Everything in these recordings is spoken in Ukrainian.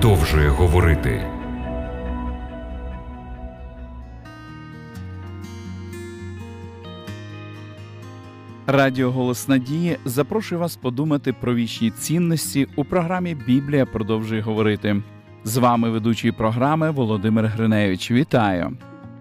продовжує говорити. Радіо Голос Надії запрошує вас подумати про вічні цінності у програмі Біблія продовжує говорити. З вами ведучий програми Володимир Гриневич. Вітаю!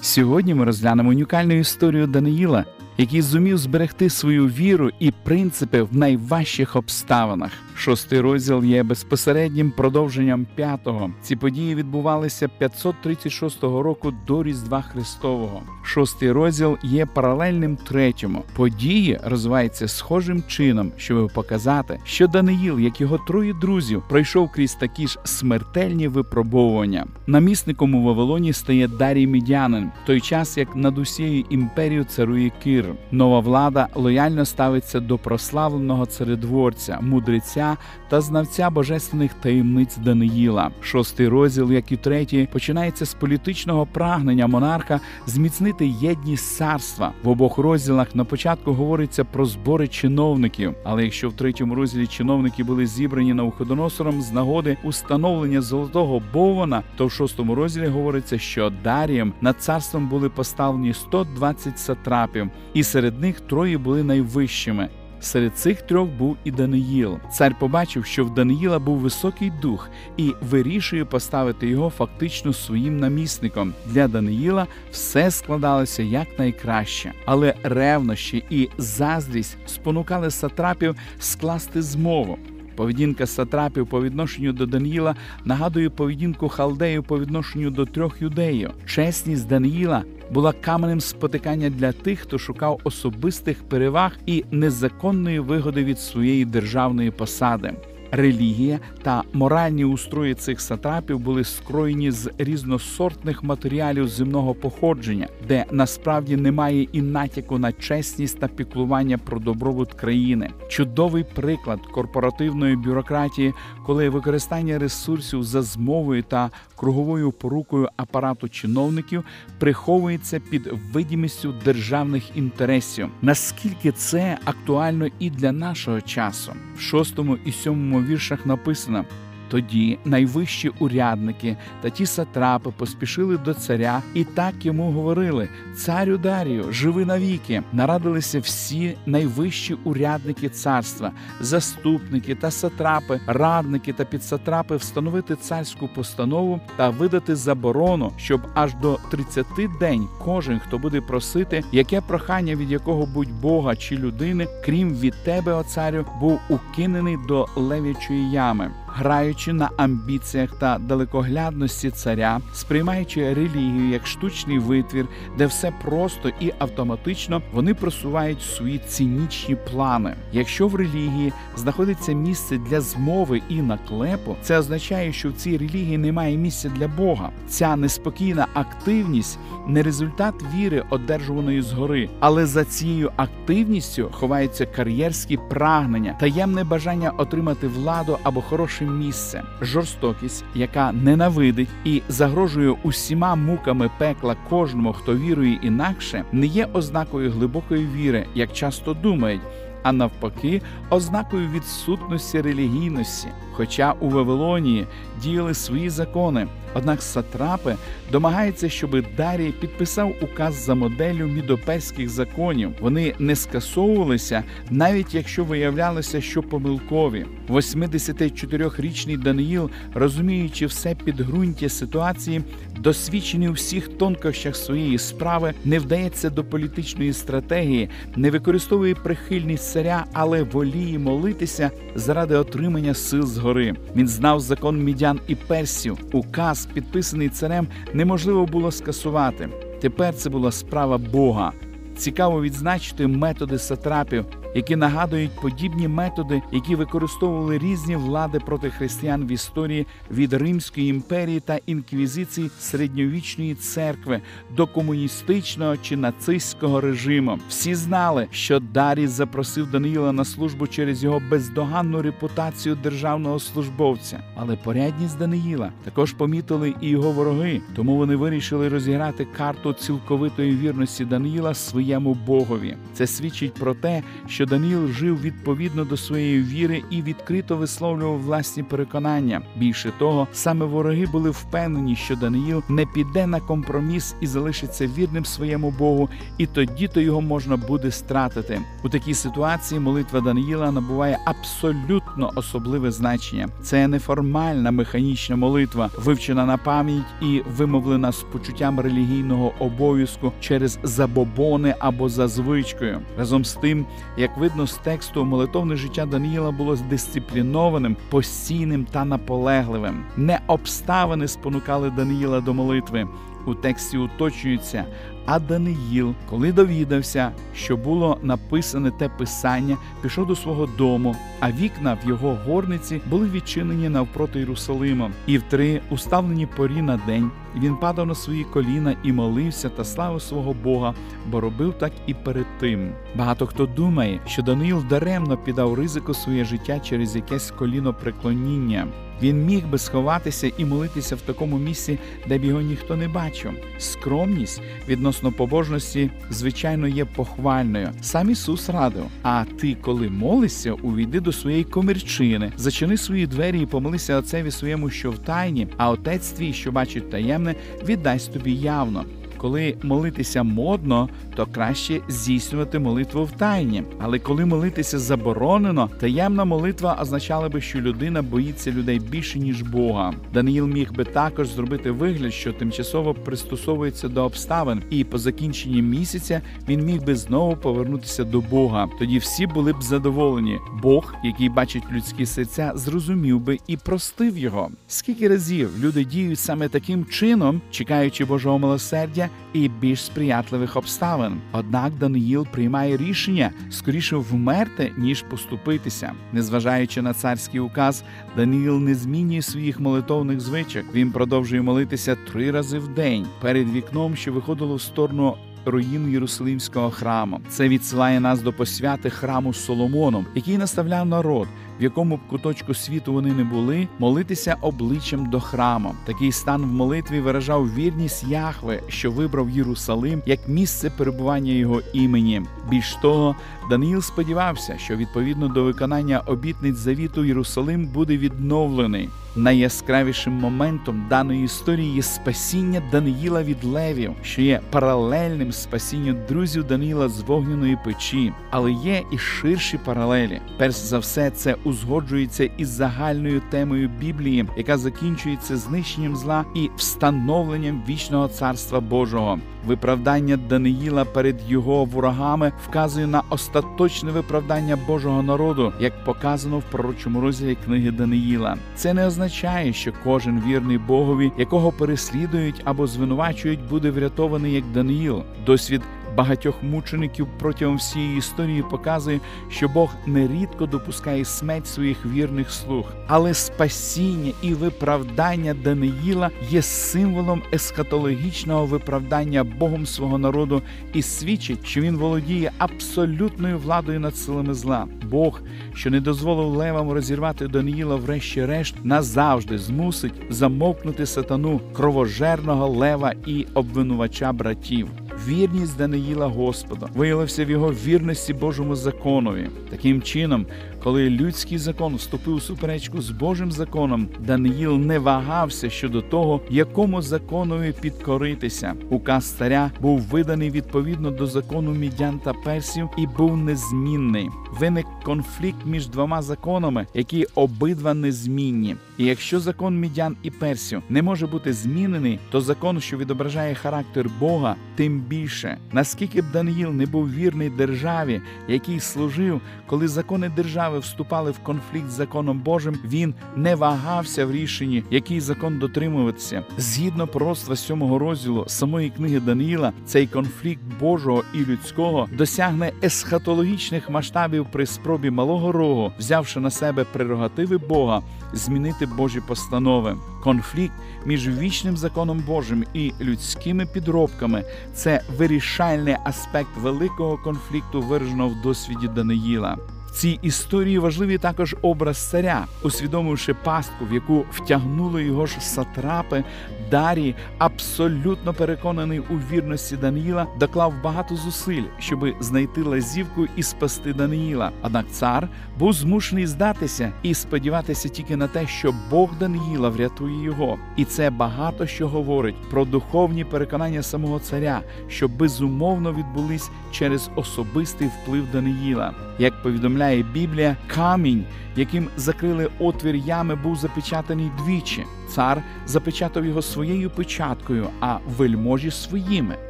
Сьогодні ми розглянемо унікальну історію Даниїла, який зумів зберегти свою віру і принципи в найважчих обставинах. Шостий розділ є безпосереднім продовженням п'ятого. Ці події відбувалися 536 року до Різдва Христового. Шостий розділ є паралельним третьому. Події розвиваються схожим чином, щоб показати, що Даниїл, як його троє друзів, пройшов крізь такі ж смертельні випробовування. Намісником у Вавилоні стає Дарій Мідянин, в той час як над усією імперією царує Кир. Нова влада лояльно ставиться до прославленого царедворця, мудреця та знавця божественних таємниць Даниїла. Шостий розділ, як і третій, починається з політичного прагнення монарха зміцнити єдність царства. В обох розділах на початку говориться про збори чиновників. Але якщо в третьому розділі чиновники були зібрані Навуходоносором з нагоди установлення золотого боввана, то в шостому розділі говориться, що Дарієм над царством були поставлені 120 сатрапів, і серед них троє були найвищими. Серед цих трьох був і Даниїл. Цар побачив, що в Даниїла був високий дух, і вирішує поставити його фактично своїм намісником. Для Даниїла все складалося якнайкраще, але ревнощі і заздрість спонукали сатрапів скласти змову. Поведінка сатрапів по відношенню до Даніїла нагадує поведінку халдеїв по відношенню до трьох юдеїв. Чесність Даніїла була каменем спотикання для тих, хто шукав особистих переваг і незаконної вигоди від своєї державної посади. Релігія та моральні устрої цих сатрапів були скроєні з різносортних матеріалів земного походження, де насправді немає і натяку на чесність та піклування про добробут країни. Чудовий приклад корпоративної бюрократії, коли використання ресурсів за змовою та круговою порукою апарату чиновників приховується під видимістю державних інтересів. Наскільки це актуально і для нашого часу, в шостому і сьомому віршах написано. Тоді найвищі урядники та ті сатрапи поспішили до царя і так йому говорили: Царю Дарію, живи навіки. Нарадилися всі найвищі урядники царства, заступники та сатрапи, радники та підсатрапи встановити царську постанову та видати заборону, щоб аж до 30 день кожен, хто буде просити, яке прохання від якого будь Бога чи людини, крім від тебе, о царю, був укинений до левячої ями граючи на амбіціях та далекоглядності царя, сприймаючи релігію як штучний витвір, де все просто і автоматично вони просувають свої цинічні плани. Якщо в релігії знаходиться місце для змови і наклепу, це означає, що в цій релігії немає місця для Бога. Ця неспокійна активність не результат віри, одержуваної згори, але за цією активністю ховаються кар'єрські прагнення, таємне бажання отримати владу або хороше місце, жорстокість, яка ненавидить і загрожує усіма муками пекла кожному, хто вірує інакше, не є ознакою глибокої віри, як часто думають. А навпаки, ознакою відсутності релігійності, хоча у Вавилонії діяли свої закони, Однак сатрапи домагаються, щоб Дарій підписав указ за моделлю мідоперських законів. Вони не скасовувалися, навіть якщо виявлялося, що помилкові. 84-річний Даниїл, розуміючи все підґрунтя ситуації, досвідчений у всіх тонкощах своєї справи, не вдається до політичної стратегії, не використовує прихильність царя, але воліє молитися заради отримання сил згори. Він знав закон мідян і персів, указ підписаний царем, неможливо було скасувати. Тепер це була справа Бога. Цікаво відзначити методи сатрапів, які нагадують подібні методи, які використовували різні влади проти християн в історії від Римської імперії та інквізиції середньовічної церкви до комуністичного чи нацистського режиму. Всі знали, що Дарій запросив Даниїла на службу через його бездоганну репутацію державного службовця. Але порядність Даниїла також помітили і його вороги, тому вони вирішили розіграти карту цілковитої вірності Даниїла своєму богові. Це свідчить про те, що що Даниїл жив відповідно до своєї віри і відкрито висловлював власні переконання. Більше того, саме вороги були впевнені, що Даниїл не піде на компроміс і залишиться вірним своєму Богу, і тоді то його можна буде стратити. У такій ситуації молитва Даниїла набуває абсолютно особливе значення. Це неформальна механічна молитва, вивчена на пам'ять і вимовлена з почуттям релігійного обов'язку через забобони або за звичкою. Разом з тим, як видно з тексту, молитовне життя Даниїла було дисциплінованим, постійним та наполегливим. Не обставини спонукали Даниїла до молитви. У тексті уточнюється, а Даниїл, коли довідався, що було написане те писання, пішов до свого дому, а вікна в його горниці були відчинені навпроти Єрусалима, і в три уставлені порі на день він падав на свої коліна і молився та славив свого Бога, бо робив так і перед тим. Багато хто думає, що Даниїл даремно піддав ризику своє життя через якесь коліно преклоніння. Він міг би сховатися і молитися в такому місці, де б його ніхто не бачив. Скромність відносно побожності, звичайно, є похвальною. Сам Ісус радив. А ти, коли молишся, увійди до своєї комірчини, зачини свої двері і помолися отцеві своєму, що в тайні, а отець твій, що бачить таємне, віддасть тобі явно коли молитися модно, то краще здійснювати молитву в тайні. Але коли молитися заборонено, таємна молитва означала би, що людина боїться людей більше ніж Бога. Даниїл міг би також зробити вигляд, що тимчасово пристосовується до обставин, і по закінченні місяця він міг би знову повернутися до Бога. Тоді всі були б задоволені. Бог, який бачить людські серця, зрозумів би і простив його. Скільки разів люди діють саме таким чином, чекаючи Божого милосердя, і більш сприятливих обставин. Однак Даниїл приймає рішення скоріше вмерти, ніж поступитися. Незважаючи на царський указ, Даниїл не змінює своїх молитовних звичок. Він продовжує молитися три рази в день перед вікном, що виходило в сторону руїн Єрусалимського храму. Це відсилає нас до посвяти храму Соломоном, який наставляв народ, в якому б куточку світу вони не були, молитися обличчям до храму. Такий стан в молитві виражав вірність Яхве, що вибрав Єрусалим як місце перебування його імені. Більш того, Даниїл сподівався, що відповідно до виконання обітниць завіту Єрусалим буде відновлений. Найяскравішим моментом даної історії є спасіння Даниїла від левів, що є паралельним спасінню друзів Даниїла з вогняної печі, але є і ширші паралелі. Перш за все, це узгоджується із загальною темою Біблії, яка закінчується знищенням зла і встановленням вічного царства Божого. Виправдання Даниїла перед його ворогами вказує на остаточне виправдання Божого народу, як показано в пророчому розділі книги Даниїла. Це не означає, що кожен вірний Богові, якого переслідують або звинувачують, буде врятований як Даниїл. Досвід багатьох мучеників протягом всієї історії показує, що Бог нерідко допускає смерть своїх вірних слуг, але спасіння і виправдання Даниїла є символом есхатологічного виправдання Богом свого народу і свідчить, що він володіє абсолютною владою над силами зла. Бог, що не дозволив левам розірвати Даниїла, врешті-решт, назавжди змусить замовкнути сатану кровожерного лева і обвинувача братів. Вірність Даниїла Господа виявився в його вірності Божому законові. Таким чином, коли людський закон вступив у суперечку з Божим законом, Даниїл не вагався щодо того, якому законові підкоритися. Указ царя був виданий відповідно до закону мідян та персів і був незмінний. Виник конфлікт між двома законами, які обидва незмінні. І якщо закон мідян і персів не може бути змінений, то закон, що відображає характер Бога, тим більше. Наскільки б Даниїл не був вірний державі, який служив, коли закони держави вступали в конфлікт з законом Божим, він не вагався в рішенні, який закон дотримуватися. Згідно пророцтва сьомого розділу самої книги Даниїла, цей конфлікт Божого і людського досягне есхатологічних масштабів при спробі малого рогу, взявши на себе прерогативи Бога, змінити Божі постанови. Конфлікт між вічним законом Божим і людськими підробками це вирішальний аспект великого конфлікту, вираженого в досвіді Даниїла. В цій історії важливий також образ царя, усвідомивши пастку, в яку втягнули його ж сатрапи, Дарій, абсолютно переконаний у вірності Даниїла, доклав багато зусиль, щоби знайти лазівку і спасти Даниїла. Однак цар був змушений здатися і сподіватися тільки на те, що Бог Даниїла врятує його, і це багато що говорить про духовні переконання самого царя, що безумовно відбулись через особистий вплив Даниїла. Як повідомляє Біблія, камінь, яким закрили отвір ями, був запечатаний двічі. Цар запечатав його своєю печаткою, а вельможі своїми.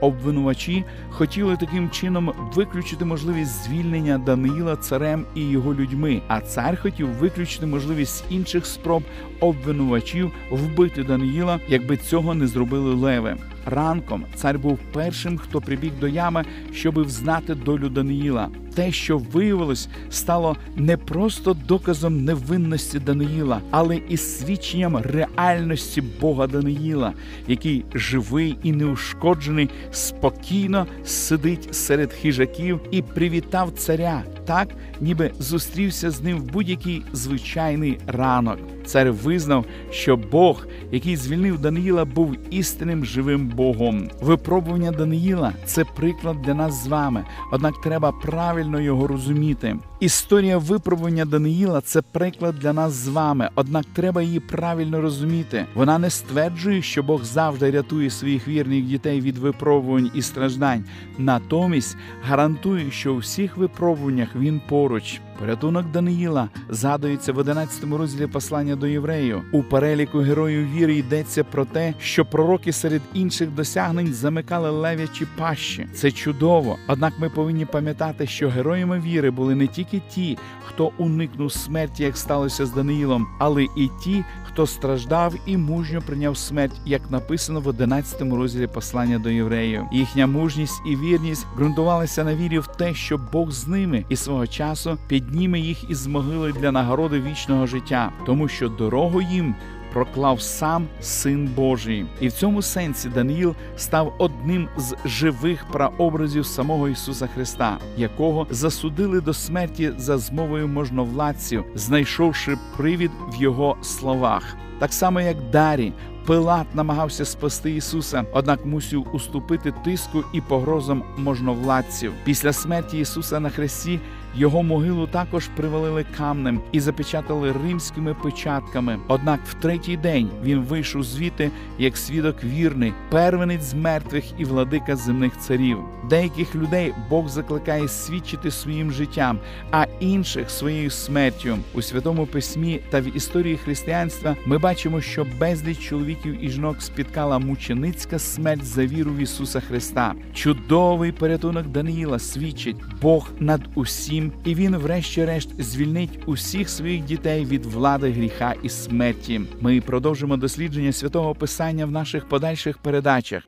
Обвинувачі хотіли таким чином виключити можливість звільнення Даниїла царем і його людьми. А цар хотів виключити можливість інших спроб обвинувачів вбити Даниїла, якби цього не зробили леви. Ранком цар був першим, хто прибіг до ями, щоби взнати долю Даниїла. Те, що виявилось, стало не просто доказом невинності Даниїла, але і свідченням реальності Бога Даниїла, який живий і неушкоджений, спокійно сидить серед хижаків і привітав царя, так ніби зустрівся з ним в будь-який звичайний ранок. Цар визнав, що Бог, який звільнив Даниїла, був істинним живим Богом. Випробування Даниїла це приклад для нас з вами. Однак треба правильно його розуміти. Історія випробування Даниїла це приклад для нас з вами, однак треба її правильно розуміти. Вона не стверджує, що Бог завжди рятує своїх вірних дітей від випробувань і страждань. Натомість гарантує, що у всіх випробуваннях він поруч. Порятунок Даниїла згадується в 11 розділі послання до євреїв. У переліку героїв віри йдеться про те, що пророки серед інших досягнень замикали лев'ячі пащі. Це чудово. Однак ми повинні пам'ятати, що героями віри були не тільки ті, хто уникнув смерті, як сталося з Даниїлом, але і ті, хто страждав і мужньо прийняв смерть, як написано в 11 розділі послання до євреїв. Їхня мужність і вірність ґрунтувалися на вірі в те, що Бог з ними і свого часу підніме їх із могили для нагороди вічного життя, тому що дорогу їм. Проклав сам Син Божий, і в цьому сенсі Даниїл став одним з живих прообразів самого Ісуса Христа, якого засудили до смерті за змовою можновладців, знайшовши привід в його словах, так само як Дарі. Пилат намагався спасти Ісуса, однак мусив уступити тиску і погрозам можновладців. Після смерті Ісуса на хресті його могилу також привалили камнем і запечатали римськими печатками. Однак в третій день він вийшов звідти як свідок вірний, первенець з мертвих і владика земних царів. Деяких людей Бог закликає свідчити своїм життям, а інших своєю смертю у святому письмі та в історії християнства ми бачимо, що безліч чоловіків і жінок спіткала мученицька смерть за віру в Ісуса Христа. Чудовий порятунок Даниїла свідчить Бог над усім і він, врешті-решт, звільнить усіх своїх дітей від влади гріха і смерті. Ми продовжимо дослідження святого Писання в наших подальших передачах.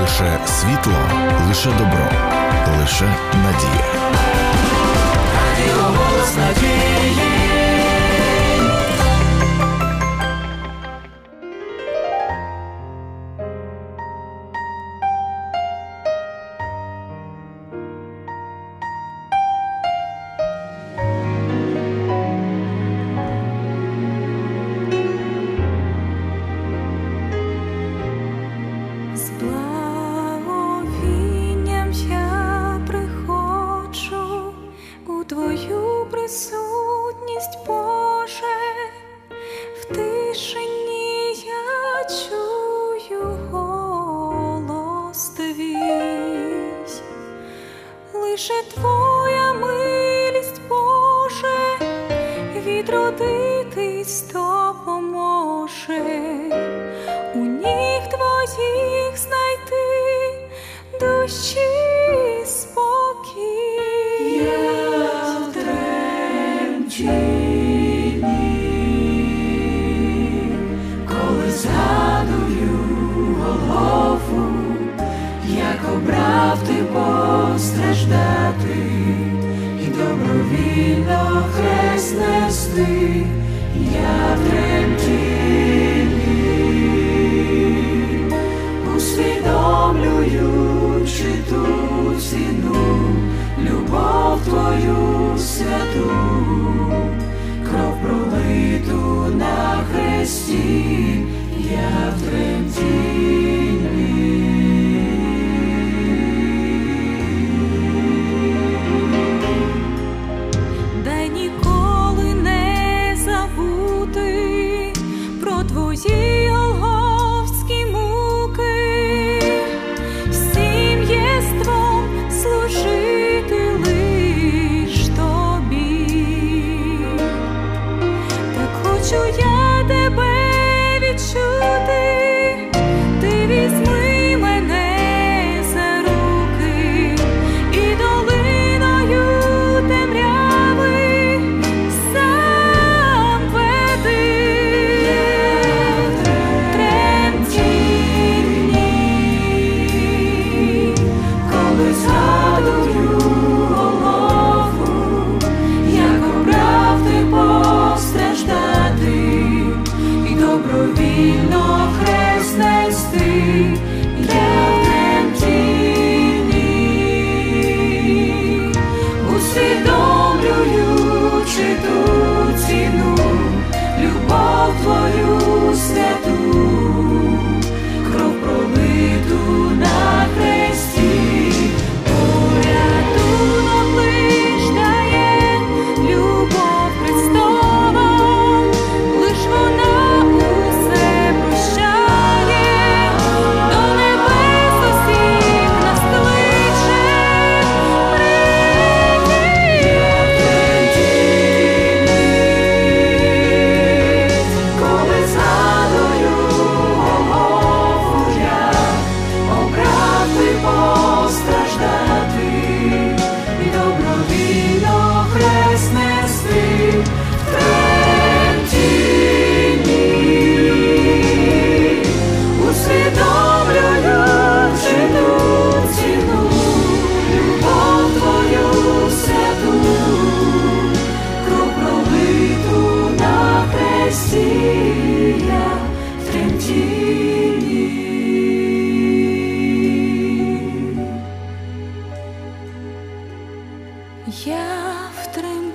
Лише світло, лише добро, лише надія. Відродитись допоможе, у ніг твоїх знайти. Душі спокій. Я в коли згадую голову, як обрав ти постраждати добровільно хрест нести, я в усвідомлюючи ту ціну, любов твою святу, кров пролиту на хресті, я в.